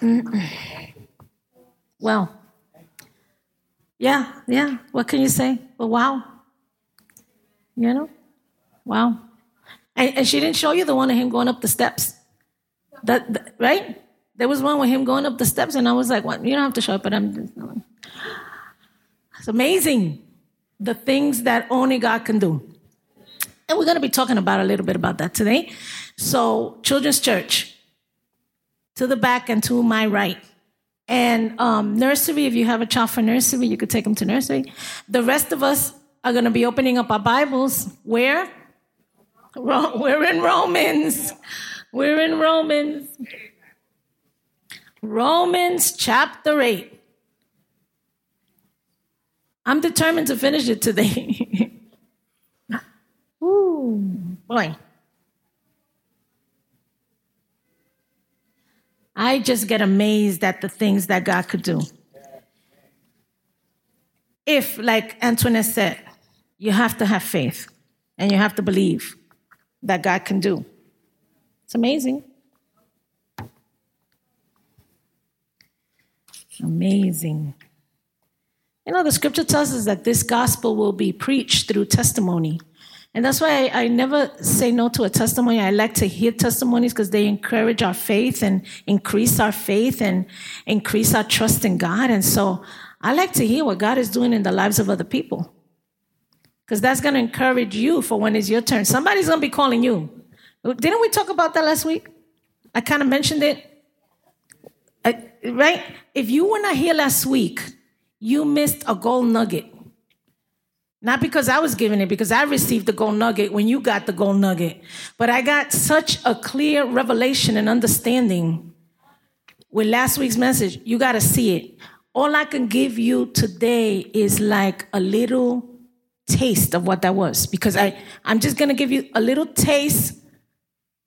Mm-hmm. Well, yeah, yeah. What can you say? Well, wow. You know? Wow. And, and she didn't show you the one of him going up the steps. That, that- right? There was one with him going up the steps, and I was like, "What? You don't have to show it, but I'm." Just, it's amazing the things that only God can do. And we're going to be talking about a little bit about that today. So, Children's Church, to the back and to my right. And um, nursery, if you have a child for nursery, you could take them to nursery. The rest of us are going to be opening up our Bibles. Where? We're in Romans. We're in Romans. Romans chapter 8. I'm determined to finish it today. Ooh, boy. I just get amazed at the things that God could do. If, like Antoinette said, you have to have faith and you have to believe that God can do. It's amazing. Amazing. You know, the scripture tells us that this gospel will be preached through testimony. And that's why I, I never say no to a testimony. I like to hear testimonies because they encourage our faith and increase our faith and increase our trust in God. And so I like to hear what God is doing in the lives of other people because that's going to encourage you for when it's your turn. Somebody's going to be calling you. Didn't we talk about that last week? I kind of mentioned it. I- right? If you were not here last week, you missed a gold nugget. Not because I was giving it, because I received the gold nugget when you got the gold nugget. But I got such a clear revelation and understanding with last week's message. You got to see it. All I can give you today is like a little taste of what that was, because I, I'm just going to give you a little taste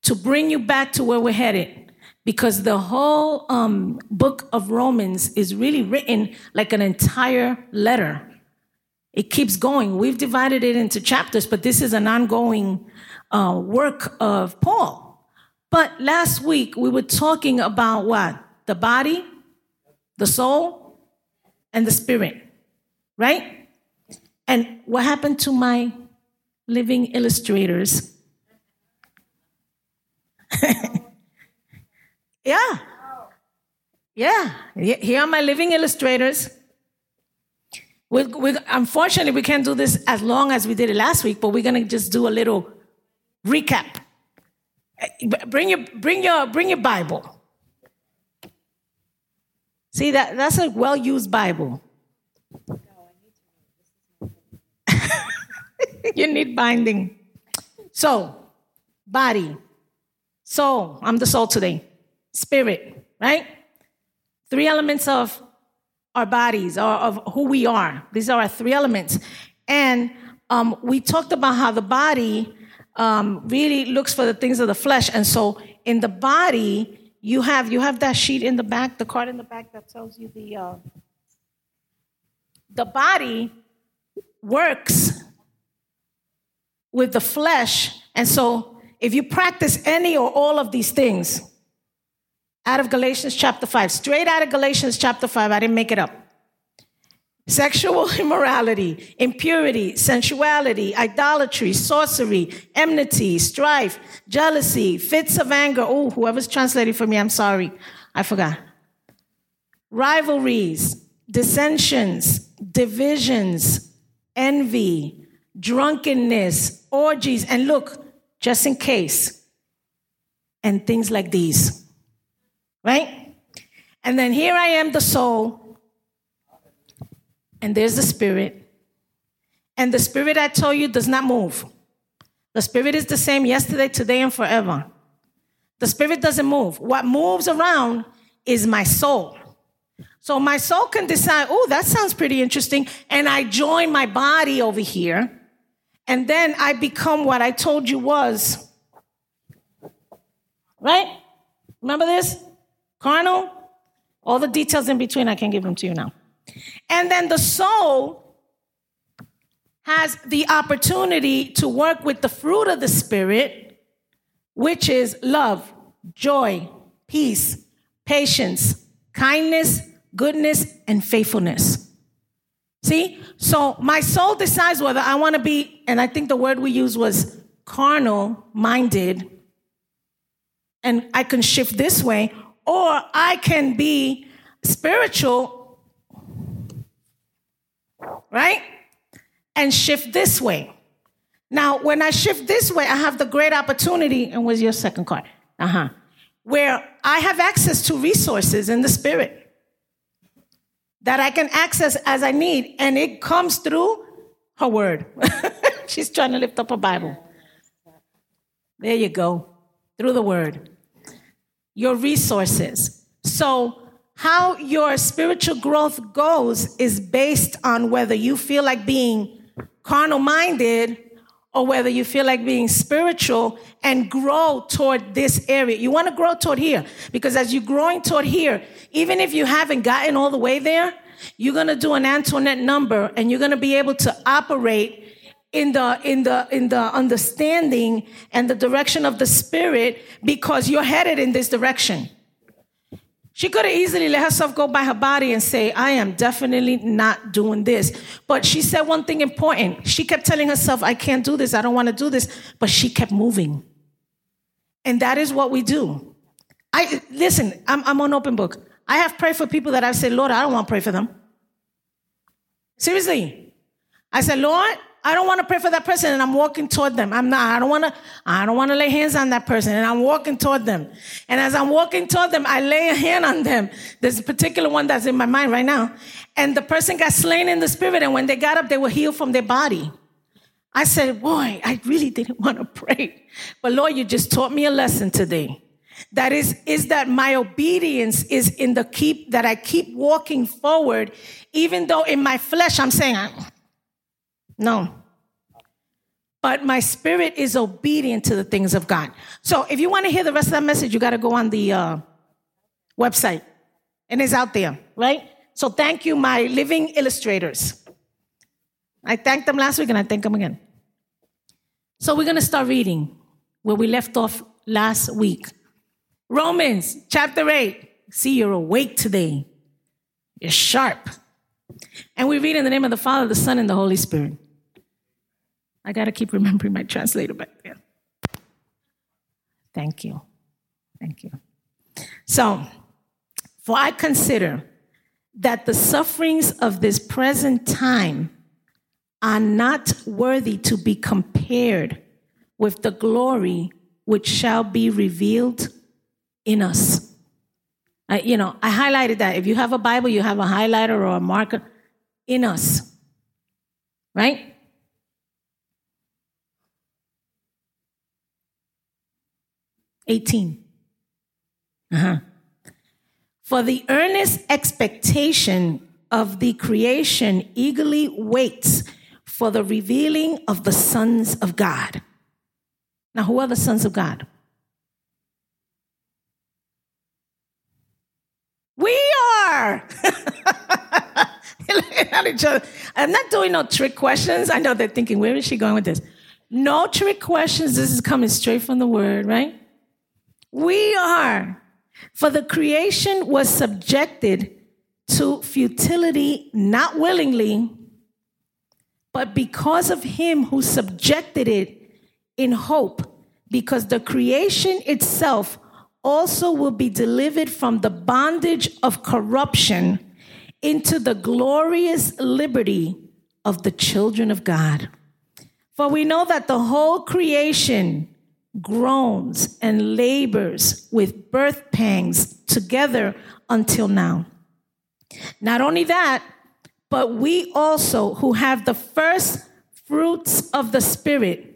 to bring you back to where we're headed. Because the whole um, book of Romans is really written like an entire letter. It keeps going. We've divided it into chapters, but this is an ongoing uh, work of Paul. But last week we were talking about what? The body, the soul, and the spirit, right? And what happened to my living illustrators? yeah. Yeah. Here are my living illustrators. We, we, unfortunately, we can't do this as long as we did it last week, but we're gonna just do a little recap. Eh, bring your, bring your, bring your Bible. See that that's a well-used Bible. you need binding. So, body, soul. I'm the soul today. Spirit, right? Three elements of our bodies or of who we are. These are our three elements. And um, we talked about how the body um, really looks for the things of the flesh. And so in the body, you have you have that sheet in the back, the card in the back that tells you the uh, the body works with the flesh. And so if you practice any or all of these things, out of Galatians chapter 5, straight out of Galatians chapter 5, I didn't make it up. Sexual immorality, impurity, sensuality, idolatry, sorcery, enmity, strife, jealousy, fits of anger. Oh, whoever's translating for me, I'm sorry. I forgot. Rivalries, dissensions, divisions, envy, drunkenness, orgies, and look, just in case, and things like these right? And then here I am, the soul, and there's the spirit. And the spirit I told you does not move. The spirit is the same yesterday, today, and forever. The spirit doesn't move. What moves around is my soul. So my soul can decide, oh, that sounds pretty interesting. And I join my body over here. And then I become what I told you was. Right? Remember this? Carnal, all the details in between, I can give them to you now. And then the soul has the opportunity to work with the fruit of the Spirit, which is love, joy, peace, patience, kindness, goodness, and faithfulness. See? So my soul decides whether I want to be, and I think the word we use was carnal minded, and I can shift this way, or I can be spiritual, right? And shift this way. Now, when I shift this way, I have the great opportunity, and where's your second card? Uh huh. Where I have access to resources in the spirit that I can access as I need, and it comes through her word. She's trying to lift up a Bible. There you go, through the word. Your resources. So, how your spiritual growth goes is based on whether you feel like being carnal minded or whether you feel like being spiritual and grow toward this area. You want to grow toward here because as you're growing toward here, even if you haven't gotten all the way there, you're going to do an Antoinette number and you're going to be able to operate in the in the in the understanding and the direction of the spirit because you're headed in this direction. She could have easily let herself go by her body and say, I am definitely not doing this. But she said one thing important. She kept telling herself, I can't do this. I don't want to do this. But she kept moving. And that is what we do. I listen, I'm, I'm on open book. I have prayed for people that I've said, Lord, I don't want to pray for them. Seriously. I said, Lord, I don't want to pray for that person and I'm walking toward them. I'm not, I don't want to, I don't want to lay hands on that person and I'm walking toward them. And as I'm walking toward them, I lay a hand on them. There's a particular one that's in my mind right now. And the person got slain in the spirit. And when they got up, they were healed from their body. I said, boy, I really didn't want to pray. But Lord, you just taught me a lesson today. That is, is that my obedience is in the keep, that I keep walking forward, even though in my flesh I'm saying, no. But my spirit is obedient to the things of God. So if you want to hear the rest of that message, you got to go on the uh, website, and it's out there, right? So thank you, my living illustrators. I thanked them last week, and I thank them again. So we're going to start reading where we left off last week. Romans chapter 8. See, you're awake today. You're sharp. And we read in the name of the Father, the Son, and the Holy Spirit. I got to keep remembering my translator back there. Thank you. Thank you. So, for I consider that the sufferings of this present time are not worthy to be compared with the glory which shall be revealed in us. Uh, you know, I highlighted that. If you have a Bible, you have a highlighter or a marker in us. Right? Eighteen. Uh huh. For the earnest expectation of the creation eagerly waits for the revealing of the sons of God. Now, who are the sons of God? We are. I'm not doing no trick questions. I know they're thinking, where is she going with this? No trick questions. This is coming straight from the word, right? We are. For the creation was subjected to futility, not willingly, but because of him who subjected it in hope, because the creation itself also will be delivered from the bondage of corruption into the glorious liberty of the children of God. For we know that the whole creation groans and labors with birth pangs together until now. Not only that, but we also who have the first fruits of the Spirit,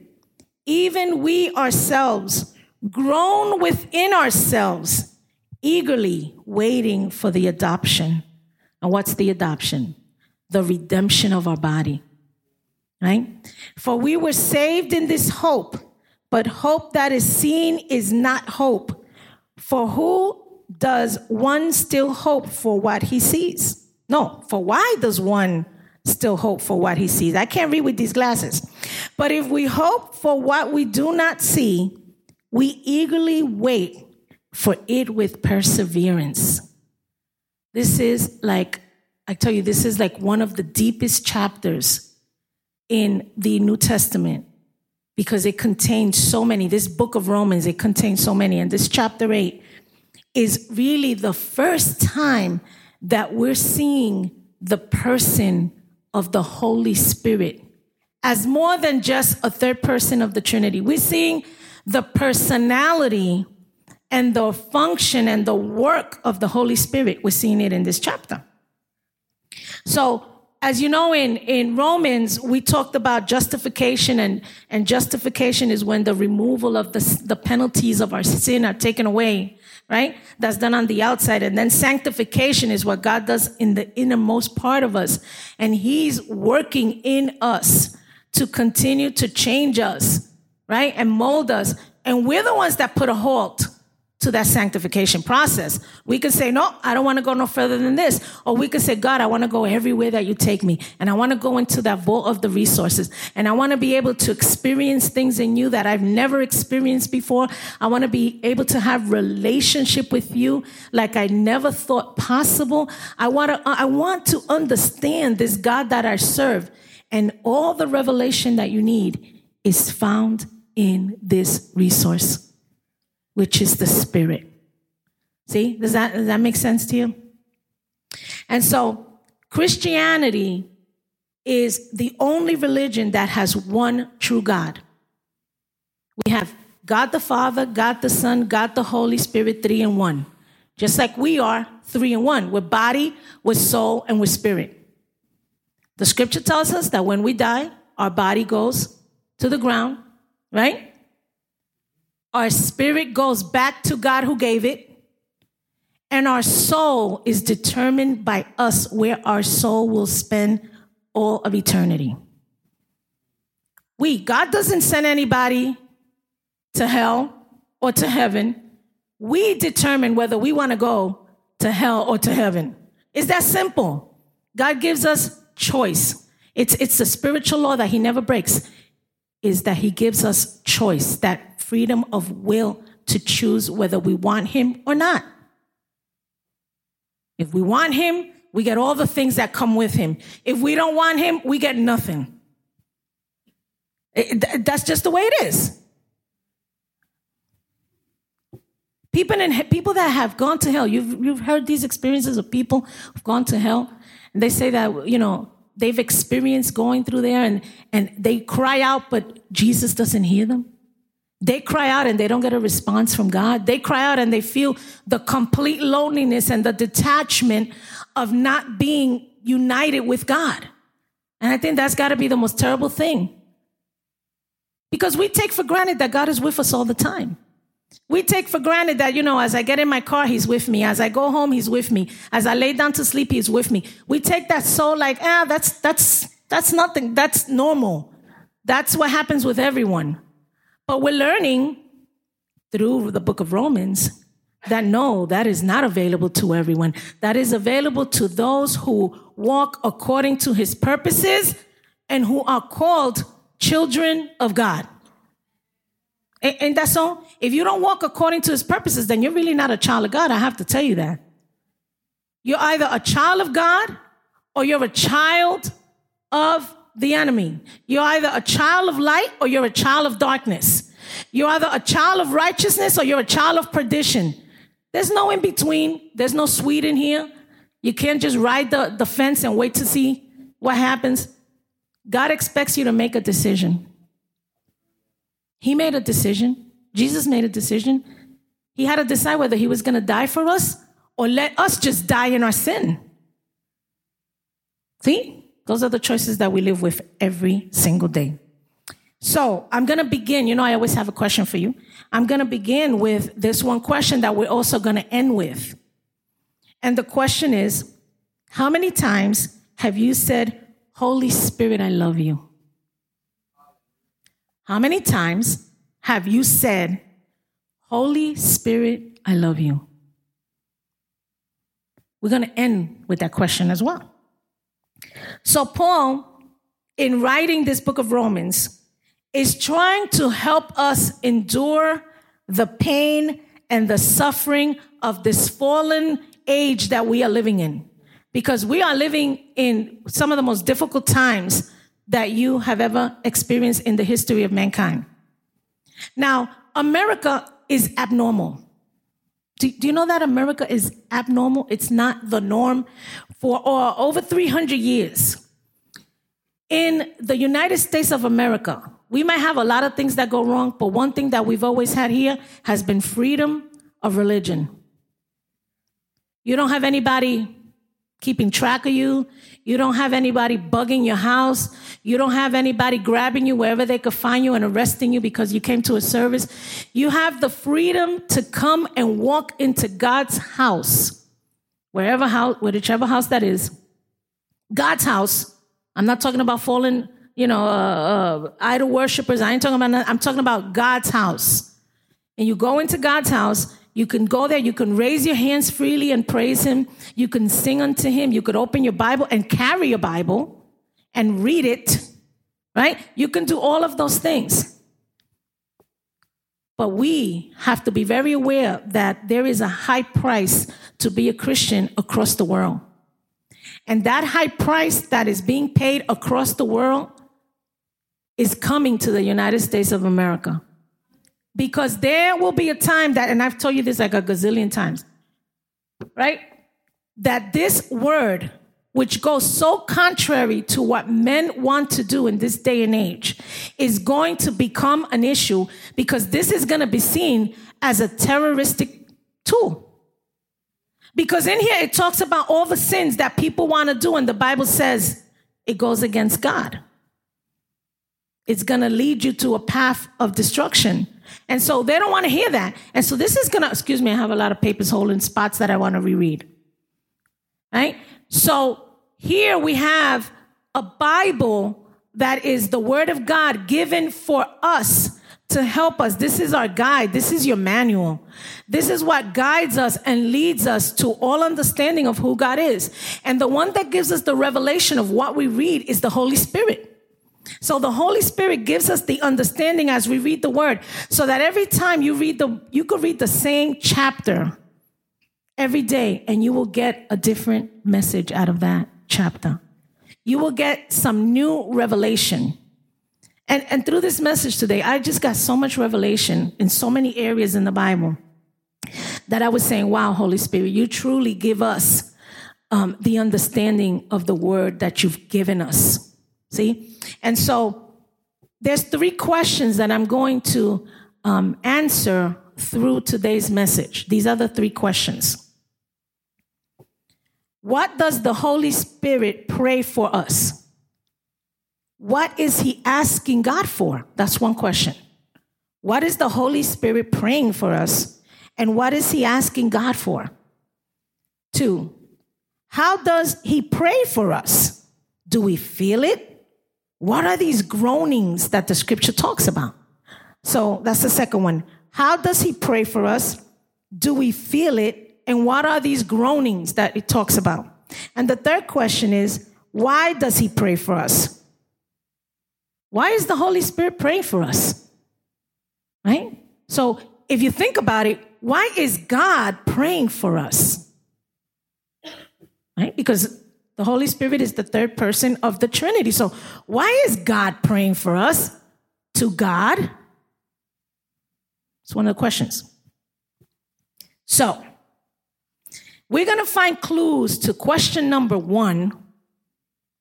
even we ourselves, groan within ourselves, eagerly waiting for the adoption. And what's the adoption? The redemption of our body. Right? For we were saved in this hope, but hope that is seen is not hope. For who does one still hope for what he sees? No, for why does one still hope for what he sees? I can't read with these glasses. But if we hope for what we do not see, we eagerly wait for it with perseverance. This is like, I tell you, this is like one of the deepest chapters in the New Testament because it contains so many. This book of Romans, it contains so many. And this chapter 8 is really the first time that we're seeing the person of the Holy Spirit as more than just a third person of the Trinity. We're seeing the personality and the function and the work of the Holy Spirit. We're seeing it in this chapter. So, as you know, in, in Romans, we talked about justification, and, and justification is when the removal of the, the penalties of our sin are taken away, right? That's done on the outside. And then sanctification is what God does in the innermost part of us. And He's working in us to continue to change us, right? And mold us. And we're the ones that put a halt to that sanctification process. We could say, no, I don't want to go no further than this. Or we could say, God, I want to go everywhere that you take me. And I want to go into that vault of the resources. And I want to be able to experience things in you that I've never experienced before. I want to be able to have relationship with you like I never thought possible. I want to, I want to understand this God that I serve. And all the revelation that you need is found in this resource which is the Spirit. See, does that, does that make sense to you? And so, Christianity is the only religion that has one true God. We have God the Father, God the Son, God the Holy Spirit, three in one. Just like we are three in one. We're body, we're soul, and we're spirit. The scripture tells us that when we die, our body goes to the ground, right? Our spirit goes back to God who gave it. And our soul is determined by us where our soul will spend all of eternity. We, God doesn't send anybody to hell or to heaven. We determine whether we want to go to hell or to heaven. It's that simple. God gives us choice. It's, it's a spiritual law that He never breaks, is that He gives us choice, that freedom of will to choose whether we want him or not. If we want him, we get all the things that come with him. If we don't want him, we get nothing. It, that's just the way it is. People, in, people that have gone to hell, you've, you've heard these experiences of people who've gone to hell, and they say that, you know, they've experienced going through there and, and they cry out, but Jesus doesn't hear them. They cry out and they don't get a response from God. They cry out and they feel the complete loneliness and the detachment of not being united with God. And I think that's got to be the most terrible thing. Because we take for granted that God is with us all the time. We take for granted that, you know, as I get in my car, He's with me. As I go home, He's with me. As I lay down to sleep, He's with me. We take that so like, ah, that's, that's, that's nothing. That's normal. That's what happens with everyone. But we're learning through the book of Romans that no, that is not available to everyone. That is available to those who walk according to his purposes and who are called children of God. And that's all. If you don't walk according to his purposes, then you're really not a child of God. I have to tell you that. You're either a child of God or you're a child of the enemy. You're either a child of light or you're a child of darkness. You're either a child of righteousness or you're a child of perdition. There's no in between. There's no sweet in here. You can't just ride the, the fence and wait to see what happens. God expects you to make a decision. He made a decision. Jesus made a decision. He had to decide whether he was going to die for us or let us just die in our sin. See? Those are the choices that we live with every single day. So I'm going to begin. You know, I always have a question for you. I'm going to begin with this one question that we're also going to end with. And the question is How many times have you said, Holy Spirit, I love you? How many times have you said, Holy Spirit, I love you? We're going to end with that question as well. So, Paul, in writing this book of Romans, is trying to help us endure the pain and the suffering of this fallen, age that we are living in because we are living in some of the most difficult times that you have ever experienced in the history of mankind. Now, America is abnormal. Do, do, you know that America is abnormal? It's not the norm for uh, over 300 years. In the United States of America, we might have a lot of things that go wrong, but one thing that we've always had here has been freedom of religion. You don't have anybody keeping track of you. You don't have anybody bugging your house. You don't have anybody grabbing you wherever they could find you and arresting you because you came to a service. You have the freedom to come and walk into God's house, wherever house, whichever house that is. God's house. I'm not talking about fallen, you know, uh, uh, idol worshippers. I ain't talking about. That. I'm talking about God's house. And you go into God's house you can go there, you can raise your hands freely and praise Him. You can sing unto Him. You could open your Bible and carry your Bible and read it, right? You can do all of those things. But we have to be very aware that there is a high price to be a Christian across the world. And that high price that is being paid across the world is coming to the United States of America. Because there will be a time that, and I've told you this like a gazillion times, right? That this word, which goes so contrary to what men want to do in this day and age, is going to become an issue because this is going to be seen as a terroristic tool. Because in here it talks about all the sins that people want to do, and the Bible says it goes against God. It's going to lead you to a path of destruction. And so they don't want to hear that. And so this is going to, excuse me, I have a lot of papers holding spots that I want to reread. Right? So here we have a Bible that is the Word of God given for us to help us. This is our guide. This is your manual. This is what guides us and leads us to all understanding of who God is. And the one that gives us the revelation of what we read is the Holy Spirit. So the Holy Spirit gives us the understanding as we read the word so that every time you read the you could read the same chapter every day and you will get a different message out of that chapter. You will get some new revelation. And and through this message today, I just got so much revelation in so many areas in the Bible that I was saying, "Wow, Holy Spirit, you truly give us um, the understanding of the word that you've given us." See? And so there's three questions that I'm going to um, answer through today's message. These are the three questions. What does the Holy Spirit pray for us? What is He asking God for? That's one question. What is the Holy Spirit praying for us? And what is He asking God for? Two, how does He pray for us? Do we feel it? What are these groanings that the scripture talks about? So that's the second one. How does he pray for us? Do we feel it? And what are these groanings that it talks about? And the third question is, why does he pray for us? Why is the Holy Spirit praying for us? Right? So if you think about it, why is God praying for us? Right? Because the Holy Spirit is the third person of the Trinity. So, why is God praying for us to God? It's one of the questions. So, we're going to find clues to question number one,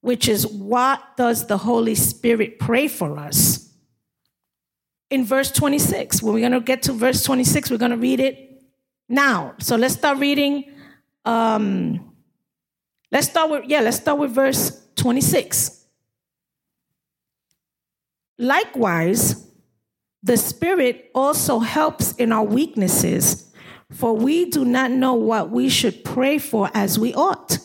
which is what does the Holy Spirit pray for us? In verse 26. When we're going to get to verse 26, we're going to read it now. So let's start reading. Um, Let's start with, yeah, let's start with verse 26. Likewise, the Spirit also helps in our weaknesses, for we do not know what we should pray for as we ought.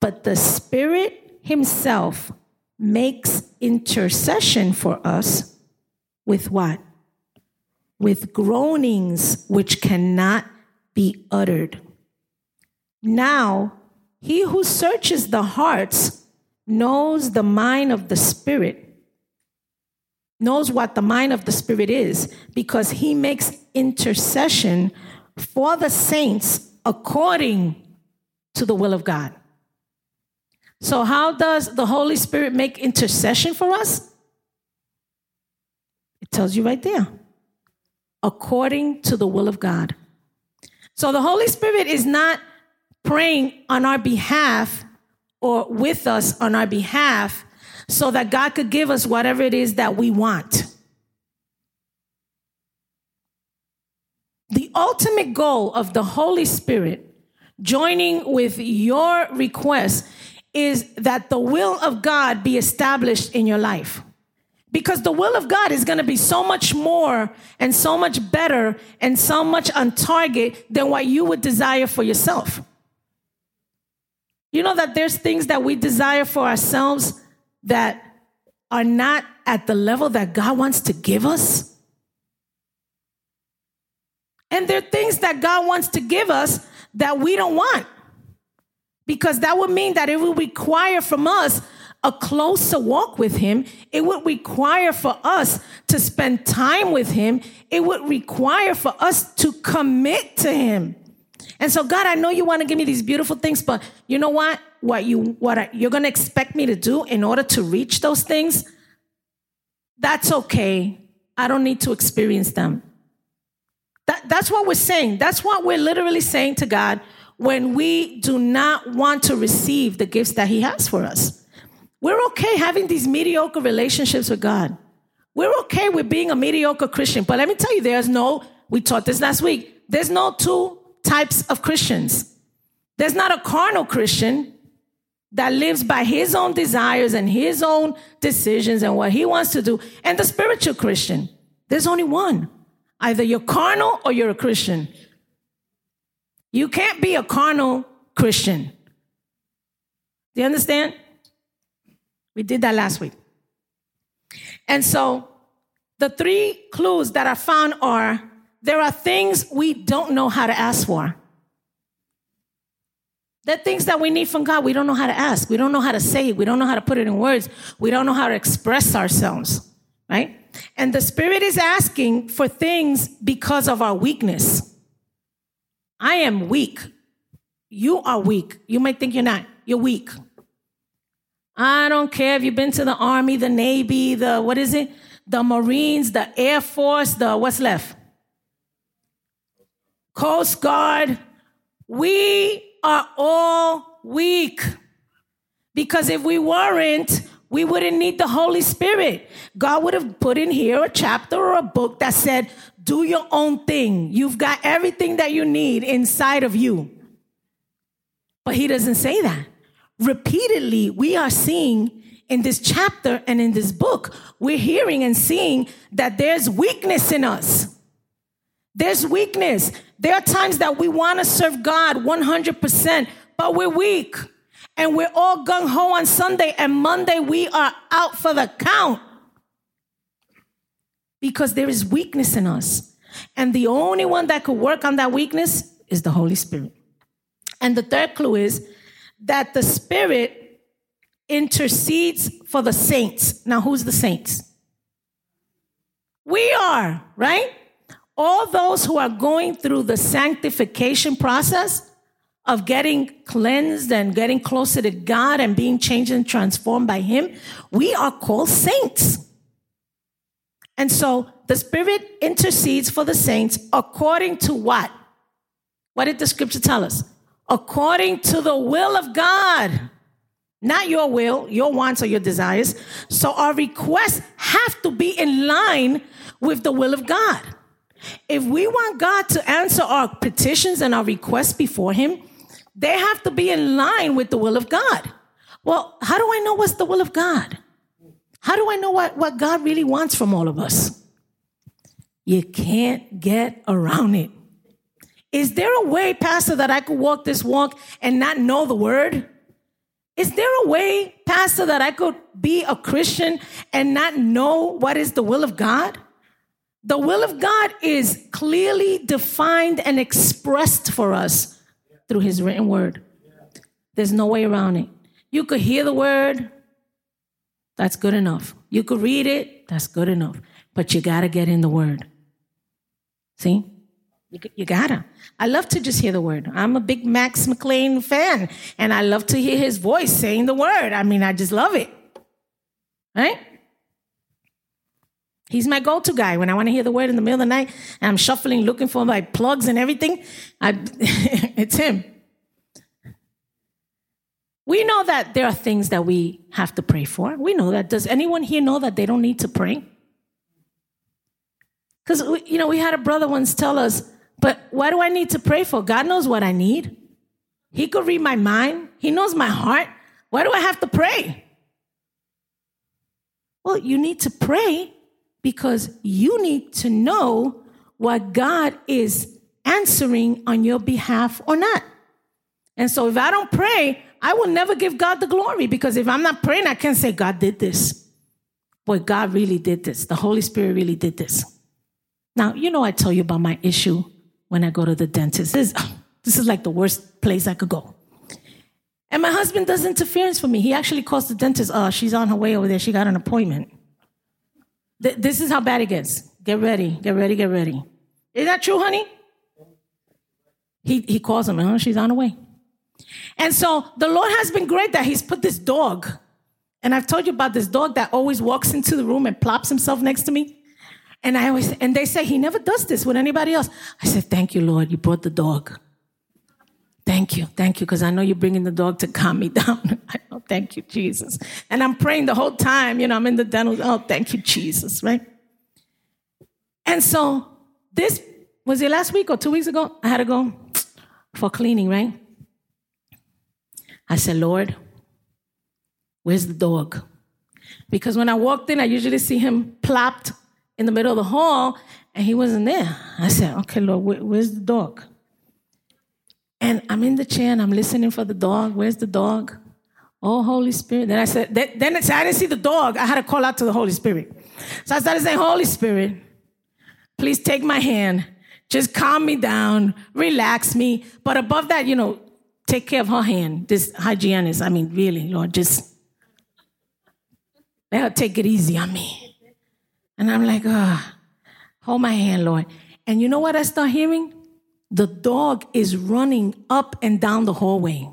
But the Spirit Himself makes intercession for us with what? With groanings which cannot be uttered. Now, he who searches the hearts knows the mind of the Spirit, knows what the mind of the Spirit is, because he makes intercession for the saints according to the will of God. So, how does the Holy Spirit make intercession for us? It tells you right there according to the will of God. So, the Holy Spirit is not praying on our behalf or with us on our behalf so that God could give us whatever it is that we want. The ultimate goal of the Holy Spirit joining with your request is that the will of God be established in your life. Because the will of God is going to be so much more and so much better and so much on target than what you would desire for yourself. You know that there's things that we desire for ourselves that are not at the level that God wants to give us. And there are things that God wants to give us that we don't want. Because that would mean that it would require from us a closer walk with Him. It would require for us to spend time with Him. It would require for us to commit to Him. And so, God, I know you want to give me these beautiful things, but you know what? What you what I, you're going to expect me to do in order to reach those things, that's okay. I don't need to experience them. That, that's what we're saying. That's what we're literally saying to God when we do not want to receive the gifts that He has for us. We're okay having these mediocre relationships with God. We're okay with being a mediocre Christian. But let me tell you, there's no, we taught this last week, there's no two types of Christians. There's not a carnal Christian that lives by his own desires and his own decisions and what he wants to do, and the spiritual Christian. There's only one. Either you're carnal or you're a Christian. You can't be a carnal Christian. Do you understand? We did that last week. And so the three clues that are found are there are things we don't know how to ask for. There are things that we need from God. We don't know how to ask. We don't know how to say it. We don't know how to put it in words. We don't know how to express ourselves, right? And the Spirit is asking for things because of our weakness. I am weak. You are weak. You might think you're not. You're weak. I don't care if you've been to the Army, the Navy, the, what is it? The Marines, the Air Force, the, what's left? Coast Guard, we are all weak. Because if we weren't, we wouldn't need the Holy Spirit. God would have put in here a chapter or a book that said, do your own thing. You've got everything that you need inside of you. But He doesn't say that. Repeatedly, we are seeing in this chapter and in this book, we're hearing and seeing that there's weakness in us. There's weakness. There are times that we want to serve God 100%, but we're weak. And we're all gung ho on Sunday, and Monday we are out for the count. Because there is weakness in us. And the only one that could work on that weakness is the Holy Spirit. And the third clue is that the Spirit intercedes for the saints. Now, who's the saints? We are, right? all those who are going through the sanctification process of getting cleansed and getting closer to God and being changed and transformed by Him, we are called saints. And so the Spirit intercedes for the saints according to what? What did the scripture tell us? According to the will of God. Not your will, your wants or your desires. So our requests have to be in line with the will of God. If we want God to answer our petitions and our requests before Him, they have to be in line with the will of God. Well, how do I know what's the will of God? How do I know what, what God really wants from all of us? You can't get around it. Is there a way, Pastor, that I could walk this walk and not know the word? Is there a way, Pastor, that I could be a Christian and not know what is the will of God? The will of God is clearly defined and expressed for us through his written word. There's no way around it. You could hear the word, that's good enough. You could read it, that's good enough. But you got to get in the word. See? You, you gotta. I love to just hear the word. I'm a big Max McLean fan, and I love to hear his voice saying the word. I mean, I just love it. Right? He's my go-to guy when I want to hear the word in the middle of the night and I'm shuffling, looking for my plugs and everything. I, it's him. We know that there are things that we have to pray for. We know that. Does anyone here know that they don't need to pray? Because, you know, we had a brother once tell us, but why do I need to pray for? God knows what I need. He could read my mind, He knows my heart. Why do I have to pray? Well, you need to pray because you need to know what God is answering on your behalf or not. And so if I don't pray, I will never give God the glory because if I'm not praying, I can't say, God did this. Boy, God really did this. The Holy Spirit really did this. Now, you know, I tell you about my issue when I go to the dentist. This, this is like the worst place I could go. And my husband does interference for me. He actually calls the dentist, oh, she's on her way over there. She got an appointment. Th- this is how bad it gets. Get ready, get ready, get ready. Is that true, honey? He, he calls him, oh, she's on the way. And so the Lord has been great that He's put this dog. And I've told you about this dog that always walks into the room and plops himself next to me. And I always, and they say he never does this with anybody else. I said, Thank you, Lord, you brought the dog. Thank you, thank you, because I know you're bringing the dog to calm me down. Thank you, Jesus. And I'm praying the whole time, you know, I'm in the dental. Oh, thank you, Jesus, right? And so this was it last week or two weeks ago? I had to go for cleaning, right? I said, Lord, where's the dog? Because when I walked in, I usually see him plopped in the middle of the hall, and he wasn't there. I said, Okay, Lord, where, where's the dog? And I'm in the chair and I'm listening for the dog. Where's the dog? Oh, Holy Spirit. Then I said, then, then I didn't see the dog. I had to call out to the Holy Spirit. So I started saying, Holy Spirit, please take my hand. Just calm me down, relax me. But above that, you know, take care of her hand, this hygienist. I mean, really, Lord, just let her take it easy on me. And I'm like, oh, hold my hand, Lord. And you know what I start hearing? The dog is running up and down the hallway.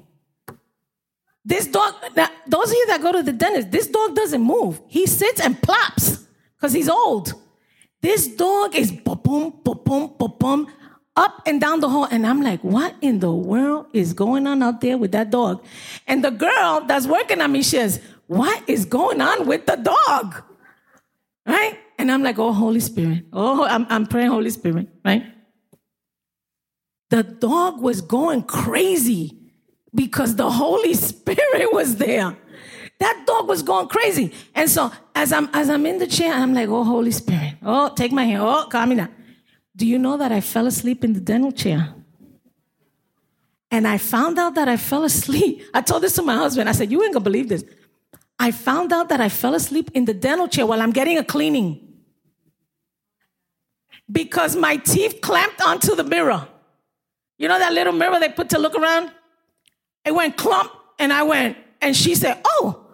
This dog, now, those of you that go to the dentist, this dog doesn't move. He sits and plops because he's old. This dog is boom, boom, boom, boom, up and down the hall. And I'm like, what in the world is going on out there with that dog? And the girl that's working on me she says, what is going on with the dog? Right? And I'm like, oh, Holy Spirit. Oh, I'm, I'm praying, Holy Spirit, right? The dog was going crazy because the Holy Spirit was there. That dog was going crazy. And so as I'm as I'm in the chair, I'm like, oh Holy Spirit, oh, take my hand, oh, calm me down. Do you know that I fell asleep in the dental chair? And I found out that I fell asleep. I told this to my husband. I said, You ain't gonna believe this. I found out that I fell asleep in the dental chair while I'm getting a cleaning because my teeth clamped onto the mirror. You know that little mirror they put to look around? It went clump, and I went, and she said, Oh.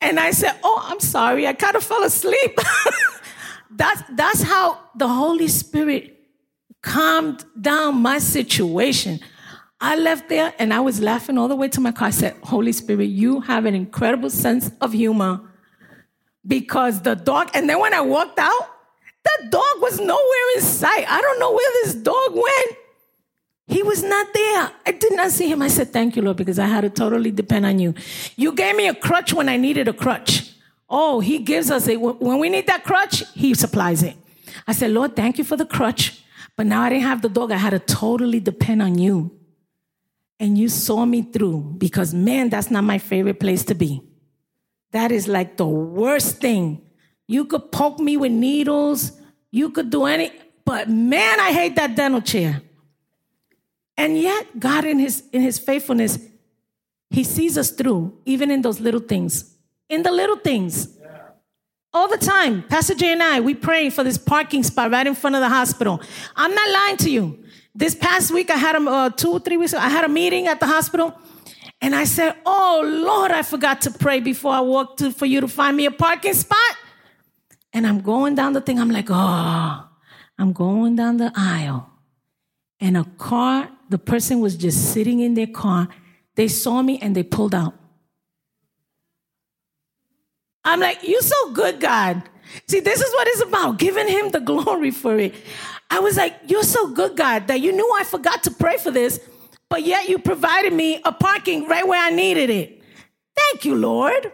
And I said, Oh, I'm sorry, I kind of fell asleep. that's, that's how the Holy Spirit calmed down my situation. I left there and I was laughing all the way to my car. I said, Holy Spirit, you have an incredible sense of humor because the dog, and then when I walked out, the dog was nowhere in sight. I don't know where this dog went. He was not there. I did not see him. I said, Thank you, Lord, because I had to totally depend on you. You gave me a crutch when I needed a crutch. Oh, He gives us it. When we need that crutch, He supplies it. I said, Lord, thank you for the crutch. But now I didn't have the dog. I had to totally depend on you. And you saw me through because, man, that's not my favorite place to be. That is like the worst thing. You could poke me with needles, you could do any, but man, I hate that dental chair. And yet, God, in his, in his faithfulness, he sees us through, even in those little things. In the little things. All the time. Pastor Jay and I, we pray for this parking spot right in front of the hospital. I'm not lying to you. This past week, I had a, uh, two or three weeks ago, I had a meeting at the hospital. And I said, Oh Lord, I forgot to pray before I walked to, for you to find me a parking spot. And I'm going down the thing. I'm like, Oh, I'm going down the aisle. and a car, the person was just sitting in their car. They saw me and they pulled out. I'm like, You're so good, God. See, this is what it's about giving Him the glory for it. I was like, You're so good, God, that you knew I forgot to pray for this, but yet you provided me a parking right where I needed it. Thank you, Lord.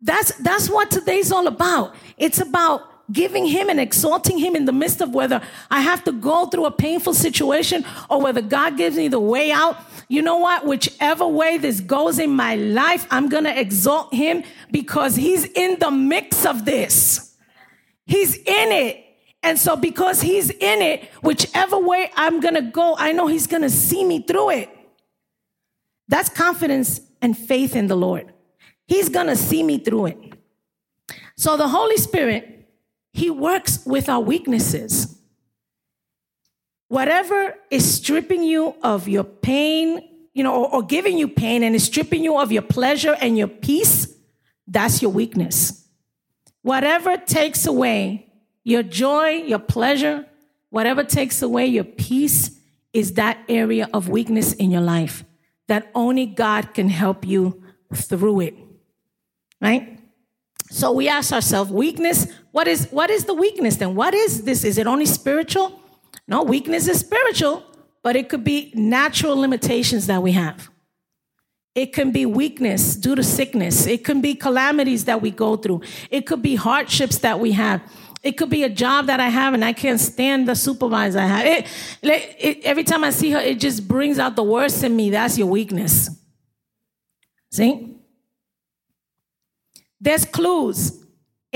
That's, that's what today's all about. It's about giving him and exalting him in the midst of whether I have to go through a painful situation or whether God gives me the way out. You know what? Whichever way this goes in my life, I'm going to exalt him because he's in the mix of this. He's in it. And so because he's in it, whichever way I'm going to go, I know he's going to see me through it. That's confidence and faith in the Lord. He's going to see me through it. So the Holy Spirit he works with our weaknesses. Whatever is stripping you of your pain, you know, or, or giving you pain and is stripping you of your pleasure and your peace, that's your weakness. Whatever takes away your joy, your pleasure, whatever takes away your peace is that area of weakness in your life that only God can help you through it. Right? So we ask ourselves, weakness, what is what is the weakness then? What is this? Is it only spiritual? No, weakness is spiritual, but it could be natural limitations that we have. It can be weakness due to sickness. It can be calamities that we go through. It could be hardships that we have. It could be a job that I have and I can't stand the supervisor I have. It, it, every time I see her, it just brings out the worst in me. That's your weakness. See? There's clues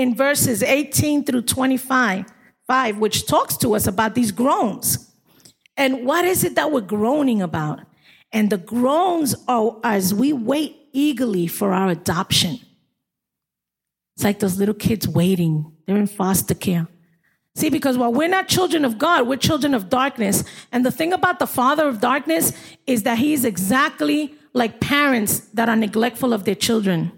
in verses 18 through 25, 5, which talks to us about these groans. And what is it that we're groaning about? And the groans are as we wait eagerly for our adoption. It's like those little kids waiting, they're in foster care. See, because while we're not children of God, we're children of darkness. And the thing about the father of darkness is that he's exactly like parents that are neglectful of their children.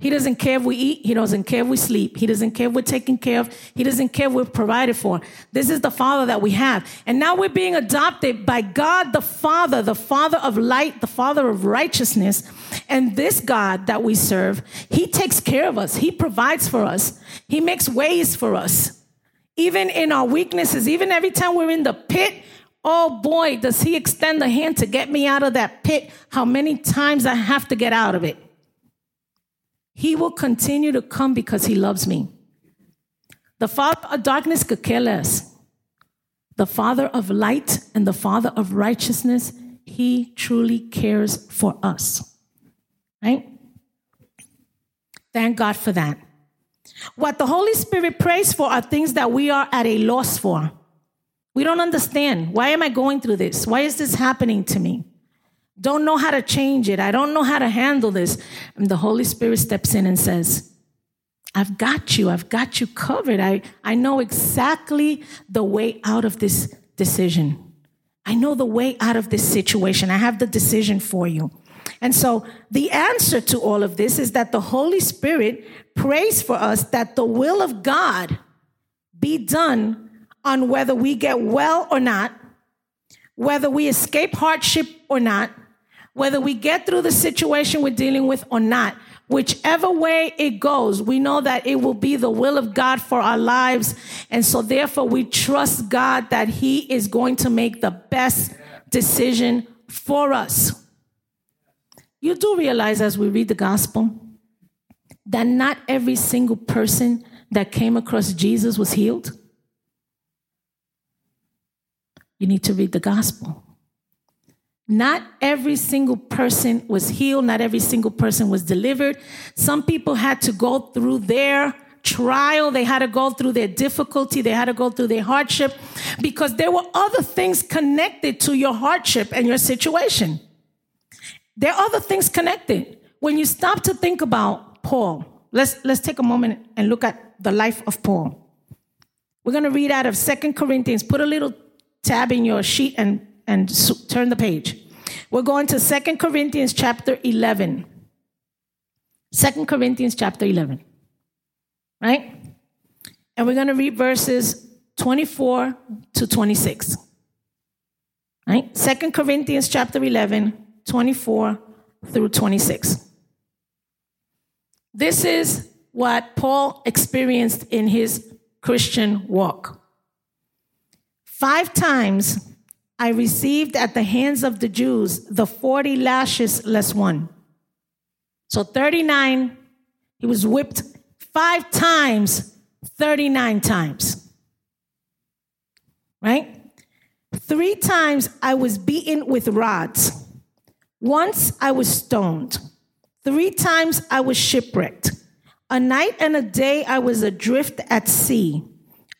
He doesn't care if we eat. He doesn't care if we sleep. He doesn't care if we're taken care of. He doesn't care if we're provided for. This is the Father that we have. And now we're being adopted by God the Father, the Father of light, the Father of righteousness. And this God that we serve, He takes care of us. He provides for us. He makes ways for us. Even in our weaknesses, even every time we're in the pit, oh boy, does He extend a hand to get me out of that pit. How many times I have to get out of it. He will continue to come because he loves me. The father of darkness could care less. The father of light and the father of righteousness, he truly cares for us. Right? Thank God for that. What the Holy Spirit prays for are things that we are at a loss for. We don't understand. Why am I going through this? Why is this happening to me? Don't know how to change it. I don't know how to handle this. And the Holy Spirit steps in and says, I've got you. I've got you covered. I, I know exactly the way out of this decision. I know the way out of this situation. I have the decision for you. And so the answer to all of this is that the Holy Spirit prays for us that the will of God be done on whether we get well or not, whether we escape hardship or not, whether we get through the situation we're dealing with or not, whichever way it goes, we know that it will be the will of God for our lives. And so therefore we trust God that he is going to make the best decision for us. You do realize as we read the gospel that not every single person that came across Jesus was healed. You need to read the gospel. Not every single person was healed. Not every single person was delivered. Some people had to go through their trial. They had to go through their difficulty. They had to go through their hardship because there were other things connected to your hardship and your situation. There are other things connected. When you stop to think about Paul, let's, let's take a moment and look at the life of Paul. We're going to read out of Second Corinthians. Put a little tab in your sheet and and turn the page. We're going to Second Corinthians chapter 11. 2 Corinthians chapter 11. Right? And we're going to read verses 24 to 26. Right? 2 Corinthians chapter 11, 24 through 26. This is what Paul experienced in his Christian walk. Five times I received at the hands of the Jews the 40 lashes less one. So 39, he was whipped five times, 39 times. Right? Three times I was beaten with rods. Once I was stoned. Three times I was shipwrecked. A night and a day I was adrift at sea,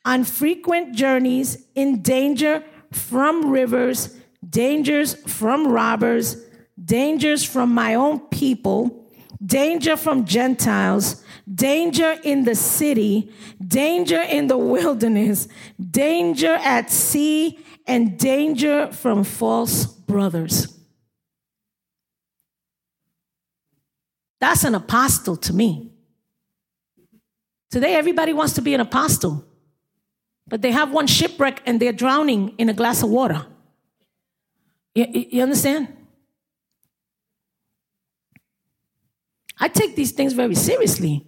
on frequent journeys, in danger from rivers, dangers from robbers, dangers from my own people, danger from Gentiles, danger in the city, danger in the wilderness, danger at sea, and danger from false brothers. That's an apostle to me. Today, everybody wants to be an apostle, but they have one shipwreck and they're drowning in a glass of water. You, you understand? I take these things very seriously.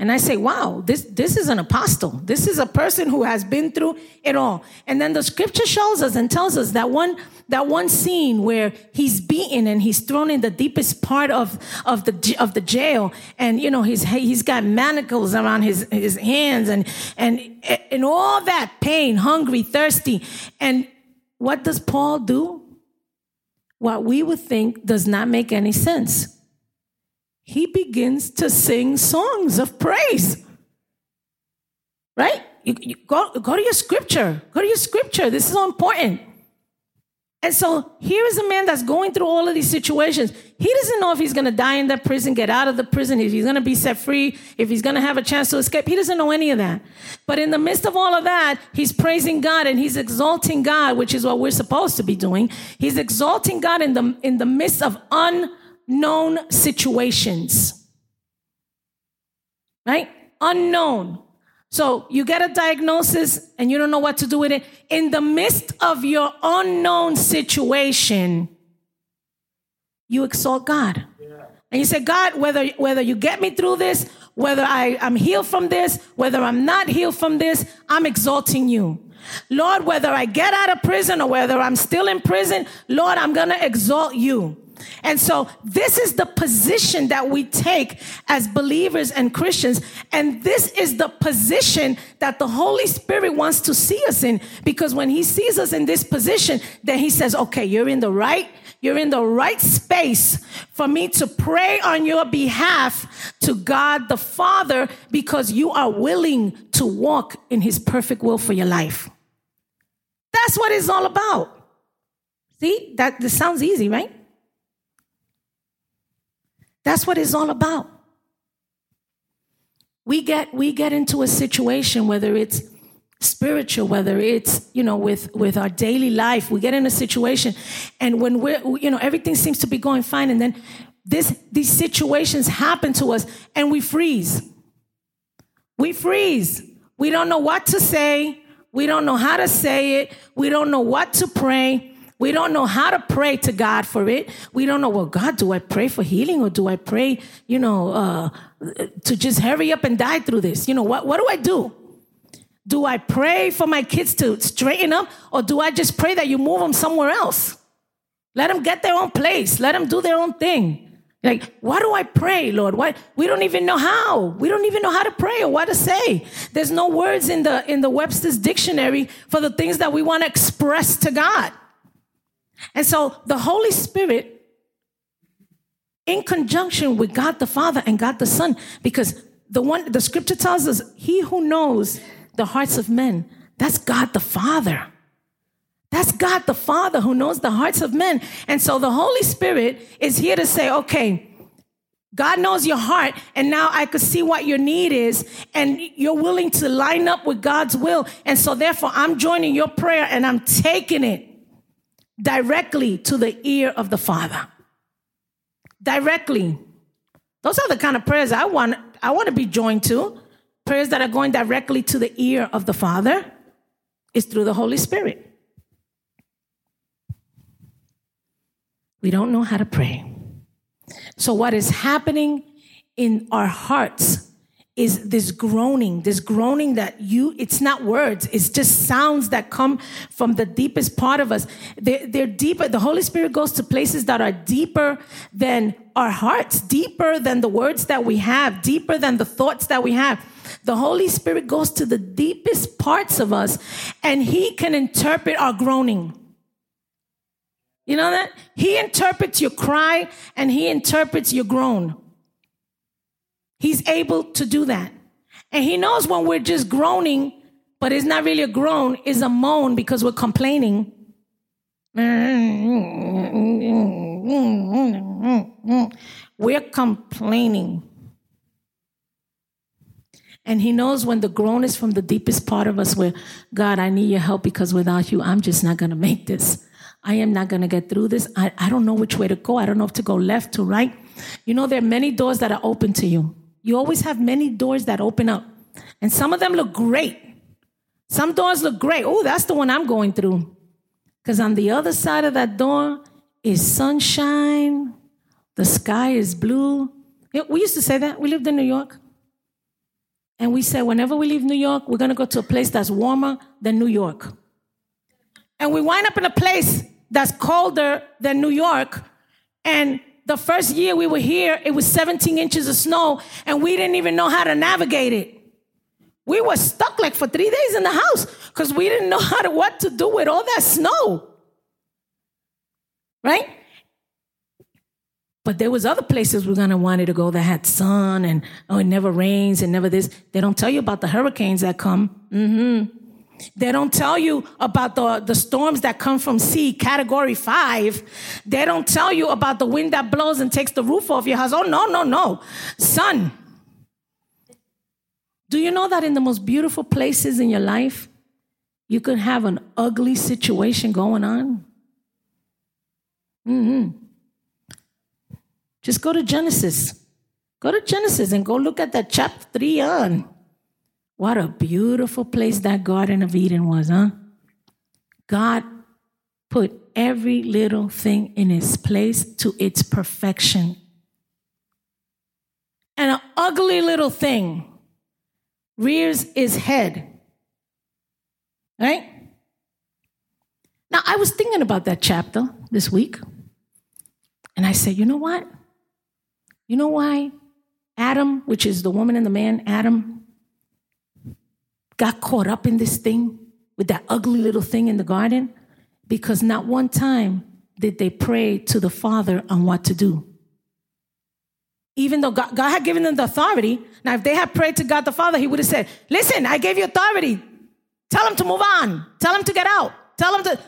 And I say, wow, this, this is an apostle. This is a person who has been through it all. And then the scripture shows us and tells us that one, that one scene where he's beaten and he's thrown in the deepest part of, of the, of the jail. And, you know, he's, he's got manacles around his, his hands and, and, and all that pain, hungry, thirsty. And what does Paul do? What we would think does not make any sense he begins to sing songs of praise. Right? You, you go, go to your scripture. Go to your scripture. This is so important. And so here is a man that's going through all of these situations. He doesn't know if he's going to die in that prison, get out of the prison, if he's going to be set free, if he's going to have a chance to escape. He doesn't know any of that. But in the midst of all of that, he's praising God and he's exalting God, which is what we're supposed to be doing. He's exalting God in the, in the midst of un known situations. Right? Unknown. So you get a diagnosis and you don't know what to do with it. In the midst of your unknown situation, you exalt God. Yeah. And you say, God, whether, whether you get me through this, whether I, I'm healed from this, whether I'm not healed from this, I'm exalting you. Lord, whether I get out of prison or whether I'm still in prison, Lord, I'm going to exalt you. And so this is the position that we take as believers and Christians. And this is the position that the Holy Spirit wants to see us in. Because when he sees us in this position, then he says, okay, you're in the right, you're in the right space for me to pray on your behalf to God the Father because you are willing to walk in his perfect will for your life. That's what it's all about. See, that this sounds easy, right? That's what it's all about. We get we get into a situation whether it's spiritual whether it's you know with with our daily life we get in a situation and when we're you know everything seems to be going fine and then this these situations happen to us and we freeze. We freeze. We don't know what to say. We don't know how to say it. We don't know what to pray we don't know how to pray to God for it. We don't know, well, God, do I pray for healing or do I pray, you know, uh, to just hurry up and die through this? You know, what, what do I do? Do I pray for my kids to straighten up or do I just pray that you move them somewhere else? Let them get their own place. Let them do their own thing. Like, why do I pray, Lord? Why we don't even know how. We don't even know how to pray or what to say. There's no words in the in the Webster's dictionary for the things that we want to express to God. And so the Holy Spirit, in conjunction with God the Father and God the Son, because the one the scripture tells us, he who knows the hearts of men, that's God the Father. That's God the Father who knows the hearts of men. And so the Holy Spirit is here to say, okay, God knows your heart, and now I could see what your need is, and you're willing to line up with God's will. And so, therefore, I'm joining your prayer and I'm taking it directly to the ear of the Father. Directly. Those are the kind of prayers I want, I want to be joined to. Prayers that are going directly to the ear of the Father is through the Holy Spirit. We don't know how to pray. So, what is happening in our hearts is this groaning, this groaning that you, it's not words, it's just sounds that come from the deepest part of us. They're, they're, deeper. The Holy Spirit goes to places that are deeper than our hearts, deeper than the words that we have, deeper than the thoughts that we have. The Holy Spirit goes to the deepest parts of us and He can interpret our groaning. You know that? He interprets your cry and He interprets your groan. He's able to do that. And he knows when we're just groaning, but it's not really a groan, it's a moan because we're complaining. We're complaining. And he knows when the groan is from the deepest part of us where, God, I need your help because without you, I'm just not going to make this. I am not going to get through this. I, I don't know which way to go. I don't know if to go left to right. You know, there are many doors that are open to you. You always have many doors that open up, and some of them look great. Some doors look great. Oh, that's the one I'm going through. Because on the other side of that door is sunshine, the sky is blue. We used to say that. We lived in New York. And we said, whenever we leave New York, we're going to go to a place that's warmer than New York. And we wind up in a place that's colder than New York. And the first year we were here, it was 17 inches of snow, and we didn't even know how to navigate it. We were stuck like for three days in the house because we didn't know how to what to do with all that snow. Right? But there was other places we're gonna wanted to go that had sun and oh it never rains and never this. They don't tell you about the hurricanes that come. Mm-hmm. They don't tell you about the, the storms that come from sea, category five. They don't tell you about the wind that blows and takes the roof off your house. Oh, no, no, no. Son, do you know that in the most beautiful places in your life, you can have an ugly situation going on? Mm-hmm. Just go to Genesis. Go to Genesis and go look at that chapter 3 on. What a beautiful place that Garden of Eden was, huh? God put every little thing in its place to its perfection. And an ugly little thing rears its head. Right? Now, I was thinking about that chapter this week, and I said, you know what? You know why Adam, which is the woman and the man, Adam, got caught up in this thing with that ugly little thing in the garden because not one time did they pray to the Father on what to do. Even though God, God had given them the authority, now if they had prayed to God the Father, He would have said, Listen, I gave you authority. Tell them to move on. Tell them to get out. Tell them to.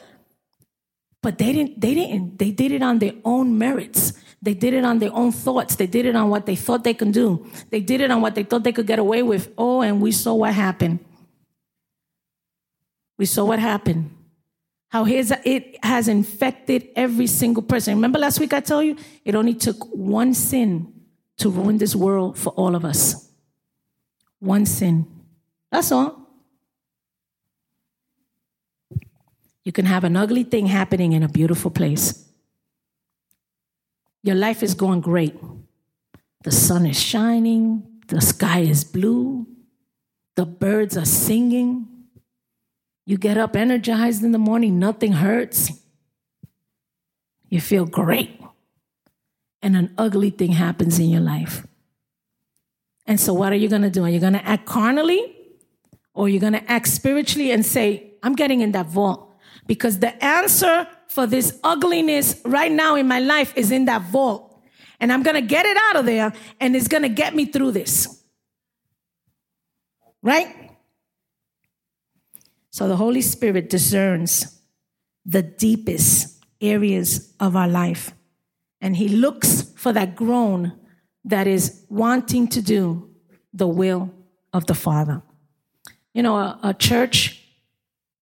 But they didn't, they didn't. They did it on their own merits. They did it on their own thoughts. They did it on what they thought they could do. They did it on what they thought they could get away with. Oh, and we saw what happened. We saw what happened. How his, it has infected every single person. Remember last week I told you it only took one sin to ruin this world for all of us. One sin. That's all. You can have an ugly thing happening in a beautiful place. Your life is going great. The sun is shining, the sky is blue, the birds are singing, you get up energized in the morning, nothing hurts. You feel great. And an ugly thing happens in your life. And so, what are you going to do? Are you going to act carnally or are you going to act spiritually and say, I'm getting in that vault? Because the answer for this ugliness right now in my life is in that vault. And I'm going to get it out of there and it's going to get me through this. Right? So the Holy Spirit discerns the deepest areas of our life. And He looks for that groan that is wanting to do the will of the Father. You know, a, a church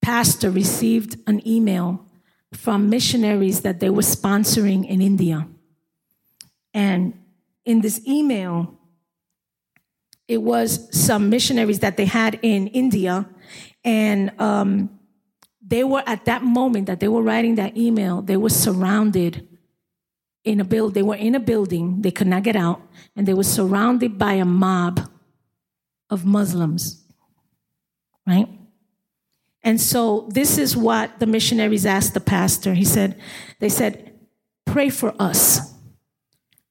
pastor received an email from missionaries that they were sponsoring in India. And in this email, it was some missionaries that they had in India and um, they were at that moment that they were writing that email, they were surrounded in a build. They were in a building. They could not get out, and they were surrounded by a mob of Muslims. Right. And so this is what the missionaries asked the pastor. He said, they said, pray for us.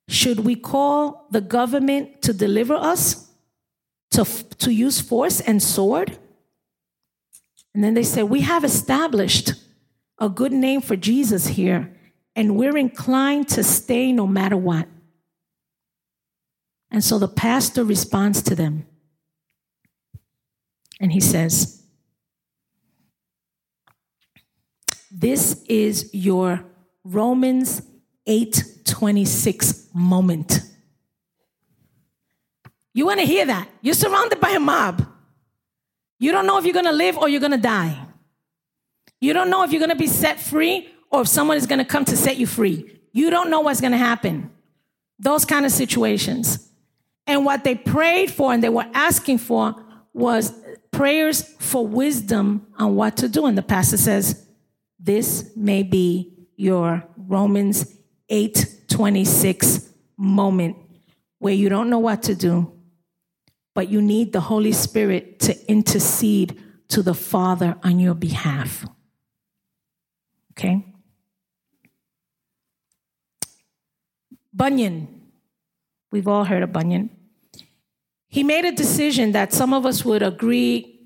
Should we call the government to deliver us, to, to use force and sword? And then they said, We have established a good name for Jesus here, and we're inclined to stay no matter what. And so the pastor responds to them. And he says, This is your Romans 8:26 moment. You want to hear that? You're surrounded by a mob. You don't know if you're going to live or you're going to die. You don't know if you're going to be set free or if someone is going to come to set you free. You don't know what's going to happen. Those kind of situations. And what they prayed for and they were asking for was prayers for wisdom on what to do. And the pastor says, this may be your Romans 8:26 moment where you don't know what to do, but you need the Holy Spirit to intercede to the Father on your behalf. Okay? Bunyan. We've all heard of Bunyan. He made a decision that some of us would agree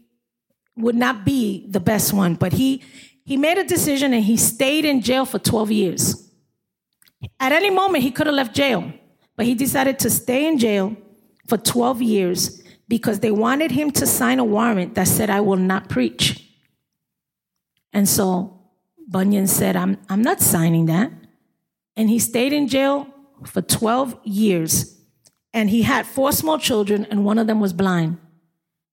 would not be the best one, but he he made a decision and he stayed in jail for 12 years. At any moment, he could have left jail, but he decided to stay in jail for 12 years because they wanted him to sign a warrant that said, I will not preach. And so Bunyan said, I'm, I'm not signing that. And he stayed in jail for 12 years. And he had four small children, and one of them was blind.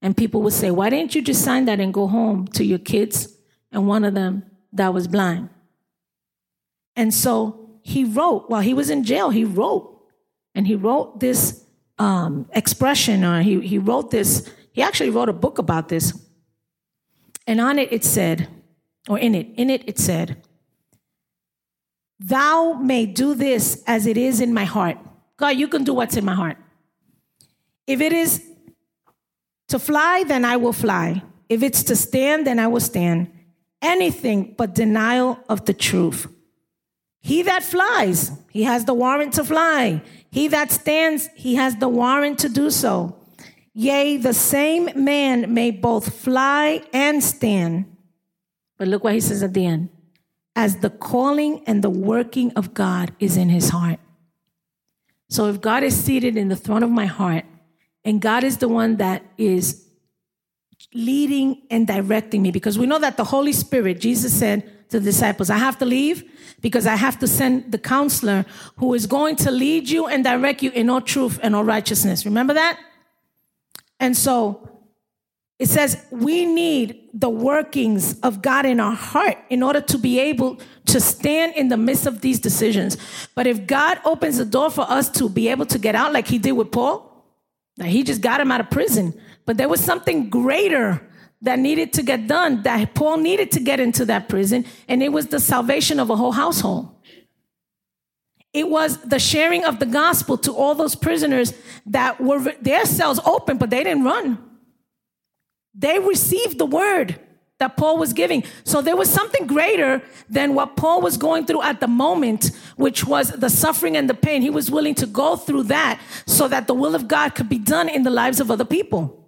And people would say, Why didn't you just sign that and go home to your kids and one of them that was blind. And so he wrote, while he was in jail, he wrote, and he wrote this um, expression, or he, he wrote this, he actually wrote a book about this. And on it, it said, or in it, in it, it said, Thou may do this as it is in my heart. God, you can do what's in my heart. If it is to fly, then I will fly. If it's to stand, then I will stand anything but denial of the truth. He that flies, he has the warrant to fly. He that stands, he has the warrant to do so. Yea, the same man may both fly and stand. But look what he says at the end as the calling and the working of God is in his heart. So if God is seated in the throne of my heart, and God is the one that is leading and directing me because we know that the Holy Spirit, Jesus said to the disciples, I have to leave because I have to send the counselor who is going to lead you and direct you in all truth and all righteousness. Remember that? And so it says we need the workings of God in our heart in order to be able to stand in the midst of these decisions. But if God opens the door for us to be able to get out, like he did with Paul, that he just got him out of prison. But there was something greater that needed to get done, that Paul needed to get into that prison, and it was the salvation of a whole household. It was the sharing of the gospel to all those prisoners that were their cells open, but they didn't run. They received the word that Paul was giving. So there was something greater than what Paul was going through at the moment, which was the suffering and the pain. He was willing to go through that so that the will of God could be done in the lives of other people.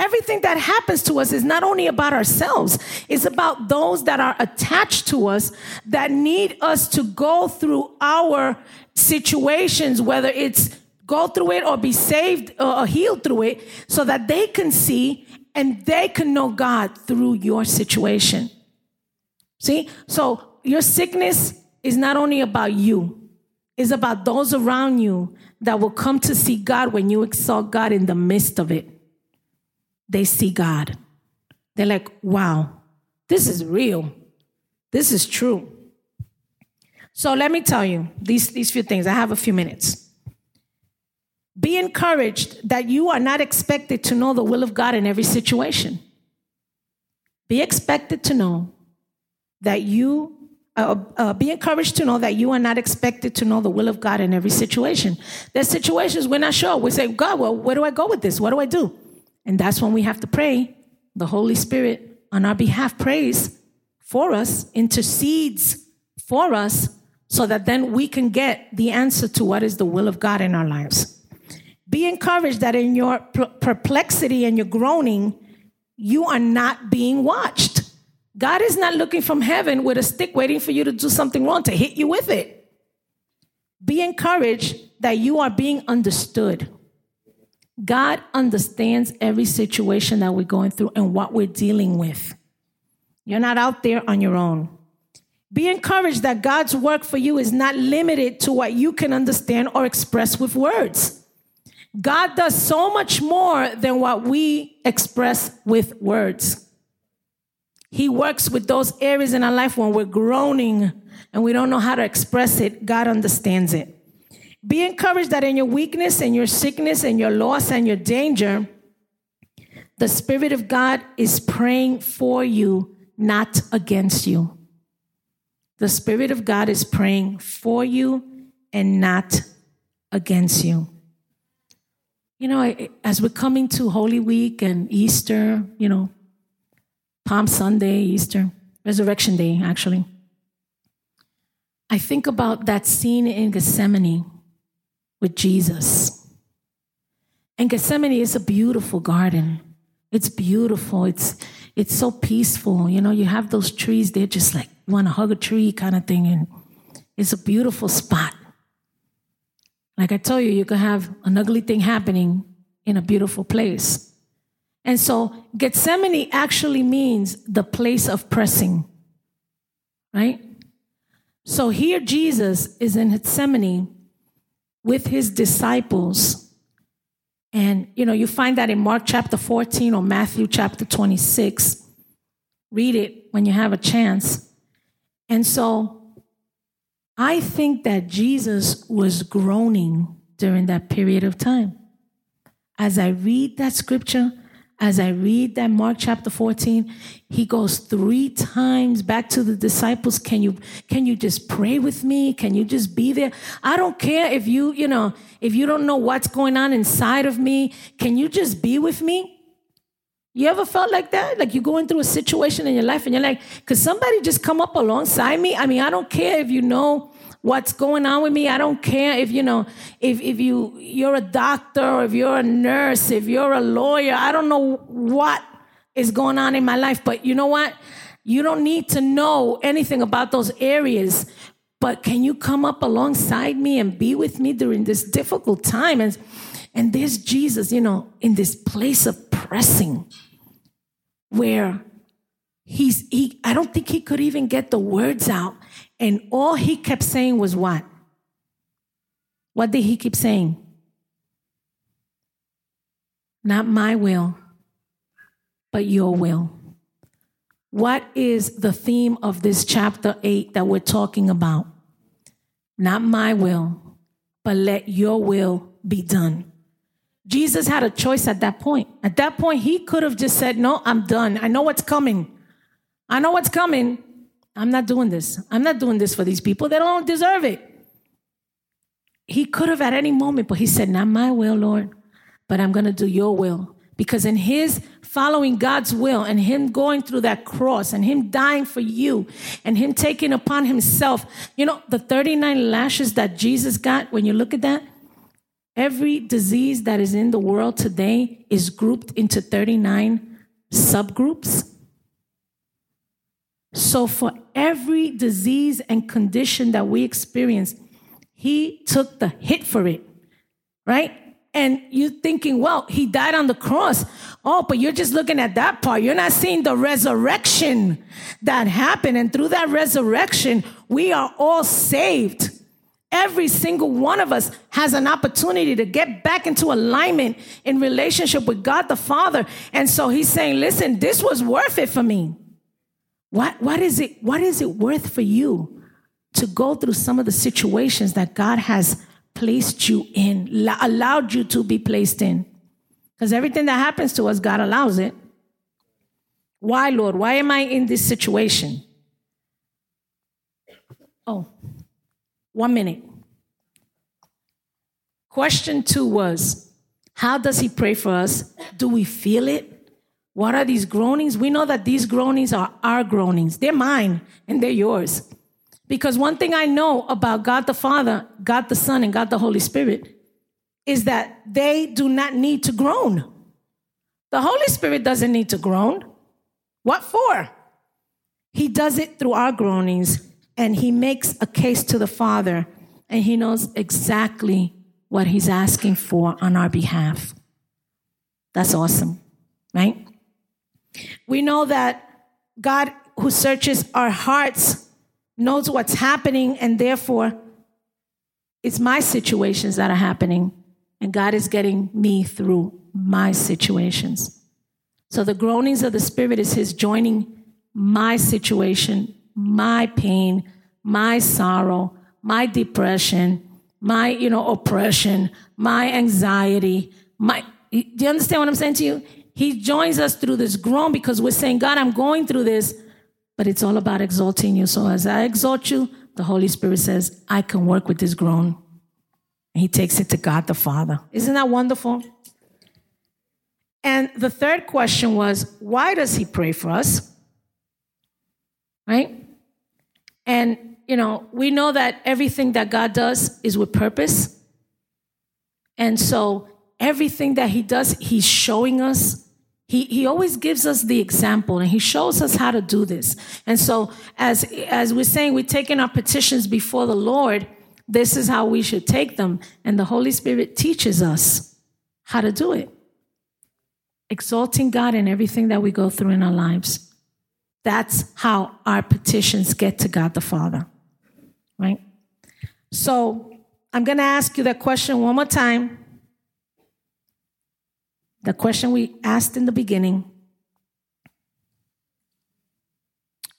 Everything that happens to us is not only about ourselves, it's about those that are attached to us that need us to go through our situations, whether it's go through it or be saved uh, or healed through it, so that they can see and they can know God through your situation. See? So your sickness is not only about you, it's about those around you that will come to see God when you exalt God in the midst of it. They see God. They're like, wow, this is real. This is true. So let me tell you these, these few things. I have a few minutes. Be encouraged that you are not expected to know the will of God in every situation. Be expected to know that you uh, uh, be encouraged to know that you are not expected to know the will of God in every situation. There's situations we're not sure. We say, God, well, where do I go with this? What do I do? And that's when we have to pray. The Holy Spirit on our behalf prays for us, intercedes for us, so that then we can get the answer to what is the will of God in our lives. Be encouraged that in your perplexity and your groaning, you are not being watched. God is not looking from heaven with a stick waiting for you to do something wrong to hit you with it. Be encouraged that you are being understood. God understands every situation that we're going through and what we're dealing with. You're not out there on your own. Be encouraged that God's work for you is not limited to what you can understand or express with words. God does so much more than what we express with words. He works with those areas in our life when we're groaning and we don't know how to express it. God understands it. Be encouraged that in your weakness and your sickness and your loss and your danger, the Spirit of God is praying for you, not against you. The Spirit of God is praying for you and not against you. You know, as we're coming to Holy Week and Easter, you know, Palm Sunday, Easter, Resurrection Day, actually. I think about that scene in Gethsemane with Jesus. And Gethsemane is a beautiful garden. It's beautiful. It's it's so peaceful. You know, you have those trees, they're just like you want to hug a tree kind of thing. And it's a beautiful spot. Like I told you, you could have an ugly thing happening in a beautiful place. And so Gethsemane actually means the place of pressing, right? So here Jesus is in Gethsemane with his disciples. And, you know, you find that in Mark chapter 14 or Matthew chapter 26. Read it when you have a chance. And so I think that Jesus was groaning during that period of time. As I read that scripture, as I read that Mark chapter 14, he goes three times back to the disciples. Can you, can you just pray with me? Can you just be there? I don't care if you, you know, if you don't know what's going on inside of me. Can you just be with me? You ever felt like that? Like you're going through a situation in your life and you're like, could somebody just come up alongside me? I mean, I don't care if you know what's going on with me. I don't care if you know if if you you're a doctor or if you're a nurse, if you're a lawyer. I don't know what is going on in my life, but you know what? You don't need to know anything about those areas. But can you come up alongside me and be with me during this difficult time? And and there's Jesus, you know, in this place of pressing where he's he I don't think he could even get the words out and all he kept saying was what? What did he keep saying? Not my will, but your will. What is the theme of this chapter 8 that we're talking about? Not my will, but let your will be done. Jesus had a choice at that point. At that point, he could have just said, No, I'm done. I know what's coming. I know what's coming. I'm not doing this. I'm not doing this for these people. They don't deserve it. He could have at any moment, but he said, Not my will, Lord, but I'm going to do your will. Because in his following God's will and him going through that cross and him dying for you and him taking upon himself, you know, the 39 lashes that Jesus got, when you look at that, every disease that is in the world today is grouped into 39 subgroups. So, for every disease and condition that we experience, he took the hit for it, right? And you're thinking, well, he died on the cross. Oh, but you're just looking at that part. You're not seeing the resurrection that happened. And through that resurrection, we are all saved. Every single one of us has an opportunity to get back into alignment in relationship with God the Father. And so he's saying, listen, this was worth it for me. What, what, is it, what is it worth for you to go through some of the situations that God has placed you in, allowed you to be placed in? Because everything that happens to us, God allows it. Why, Lord? Why am I in this situation? Oh, one minute. Question two was How does he pray for us? Do we feel it? What are these groanings? We know that these groanings are our groanings. They're mine and they're yours. Because one thing I know about God the Father, God the Son, and God the Holy Spirit is that they do not need to groan. The Holy Spirit doesn't need to groan. What for? He does it through our groanings and he makes a case to the Father and he knows exactly what he's asking for on our behalf. That's awesome, right? We know that God, who searches our hearts, knows what's happening, and therefore, it's my situations that are happening, and God is getting me through my situations. So the groanings of the Spirit is His joining my situation, my pain, my sorrow, my depression, my you know oppression, my anxiety, my. Do you understand what I'm saying to you? He joins us through this groan because we're saying, God, I'm going through this, but it's all about exalting you. So as I exalt you, the Holy Spirit says, I can work with this groan. And he takes it to God the Father. Isn't that wonderful? And the third question was, why does he pray for us? Right? And, you know, we know that everything that God does is with purpose. And so everything that he does, he's showing us. He, he always gives us the example and he shows us how to do this. And so as, as we're saying, we're taking our petitions before the Lord. This is how we should take them. And the Holy Spirit teaches us how to do it exalting God in everything that we go through in our lives. That's how our petitions get to God the Father, right? So I'm going to ask you that question one more time. The question we asked in the beginning.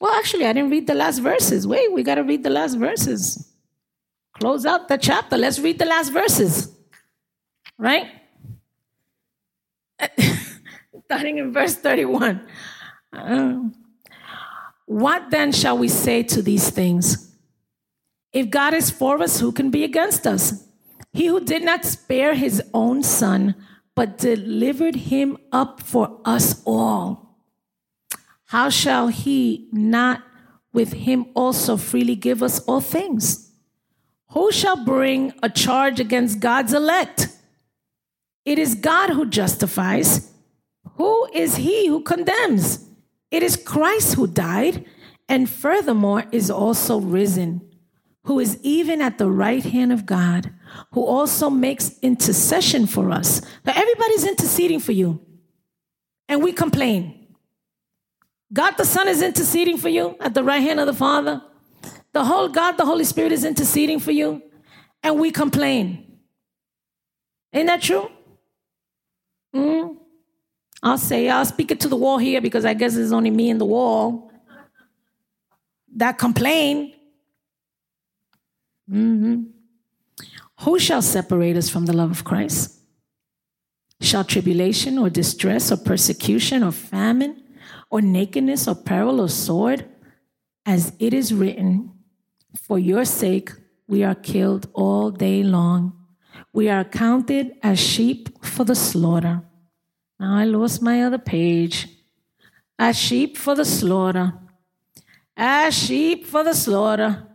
Well, actually, I didn't read the last verses. Wait, we got to read the last verses. Close out the chapter. Let's read the last verses, right? starting in verse 31. Um, what then shall we say to these things? If God is for us, who can be against us? He who did not spare his own son, but delivered him up for us all, how shall he not with him also freely give us all things? Who shall bring a charge against God's elect? It is God who justifies. Who is he who condemns? It is Christ who died and furthermore is also risen, who is even at the right hand of God, who also makes intercession for us. Now, everybody's interceding for you, and we complain. God the Son is interceding for you at the right hand of the Father. The whole God, the Holy Spirit is interceding for you, and we complain. Ain't that true? Mm. I'll say, I'll speak it to the wall here because I guess it's only me and the wall that complain. Mm-hmm. Who shall separate us from the love of Christ? Shall tribulation or distress or persecution or famine or nakedness or peril or sword? As it is written, For your sake we are killed all day long. We are counted as sheep for the slaughter. Now I lost my other page. As sheep for the slaughter. As sheep for the slaughter.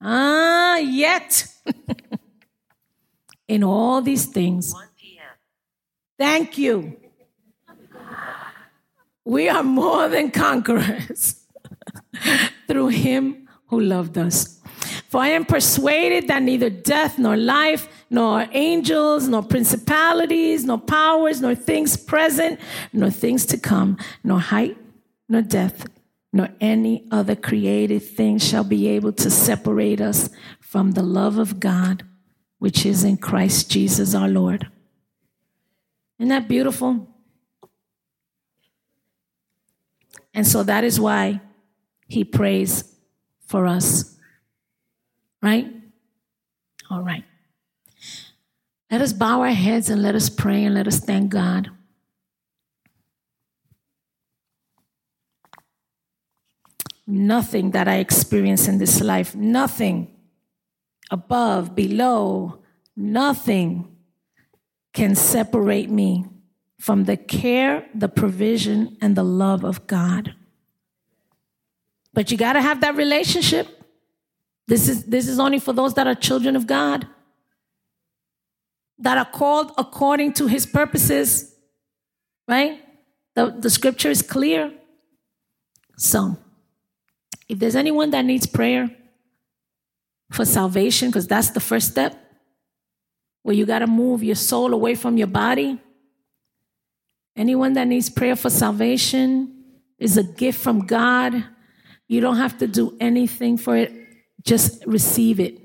Ah, yet. In all these things. Thank you. We are more than conquerors through him who loved us. For I am persuaded that neither death nor life, nor angels, nor principalities, nor powers, nor things present, nor things to come, nor height, nor depth, nor any other created thing shall be able to separate us from the love of God, which is in Christ Jesus our Lord. Isn't that beautiful? And so that is why he prays for us. Right? All right. Let us bow our heads and let us pray and let us thank God. Nothing that I experience in this life, nothing above, below, nothing can separate me from the care, the provision, and the love of God. But you got to have that relationship. This is, this is only for those that are children of God, that are called according to his purposes, right? The, the scripture is clear. So, if there's anyone that needs prayer for salvation, because that's the first step, where you got to move your soul away from your body. Anyone that needs prayer for salvation is a gift from God. You don't have to do anything for it, just receive it.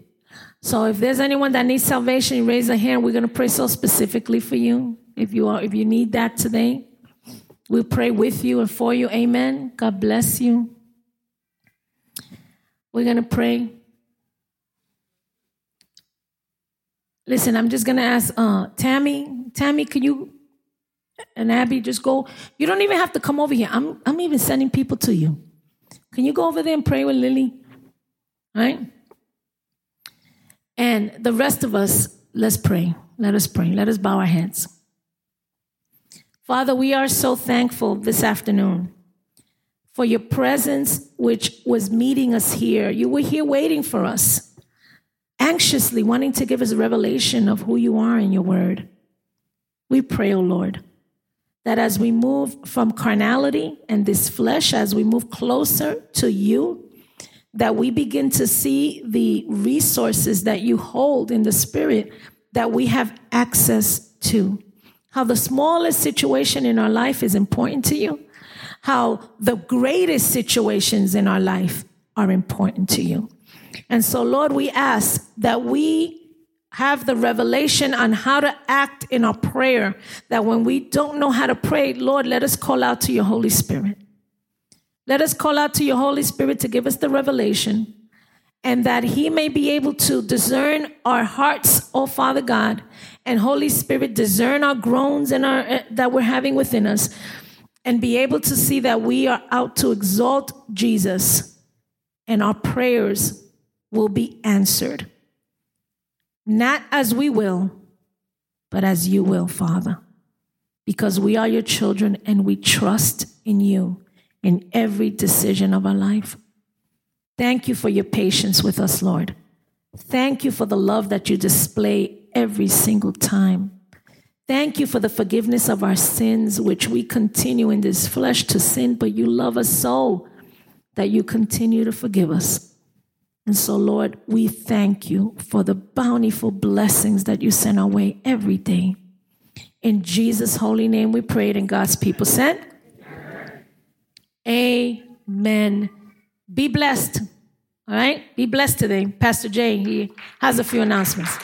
So if there's anyone that needs salvation, raise a hand. We're going to pray so specifically for you. If you are, if you need that today, we'll pray with you and for you. Amen. God bless you. We're going to pray. Listen, I'm just going to ask uh, Tammy. Tammy, can you and Abby just go? You don't even have to come over here. I'm, I'm even sending people to you. Can you go over there and pray with Lily? All right? And the rest of us, let's pray. Let us pray. Let us bow our heads. Father, we are so thankful this afternoon for your presence, which was meeting us here. You were here waiting for us anxiously wanting to give us a revelation of who you are in your word. We pray, O oh Lord, that as we move from carnality and this flesh, as we move closer to you, that we begin to see the resources that you hold in the spirit that we have access to. How the smallest situation in our life is important to you. How the greatest situations in our life are important to you. And so, Lord, we ask that we have the revelation on how to act in our prayer, that when we don't know how to pray, Lord, let us call out to your Holy Spirit. Let us call out to your Holy Spirit to give us the revelation and that he may be able to discern our hearts, oh Father God, and Holy Spirit discern our groans and our uh, that we're having within us and be able to see that we are out to exalt Jesus and our prayers will be answered. Not as we will, but as you will, Father. Because we are your children and we trust in you in every decision of our life. Thank you for your patience with us, Lord. Thank you for the love that you display every single time. Thank you for the forgiveness of our sins, which we continue in this flesh to sin, but you love us so that you continue to forgive us. And so, Lord, we thank you for the bountiful blessings that you send our way every day. In Jesus' holy name we prayed, and God's people said, Amen. Be blessed. All right? Be blessed today. Pastor Jay, he has a few announcements.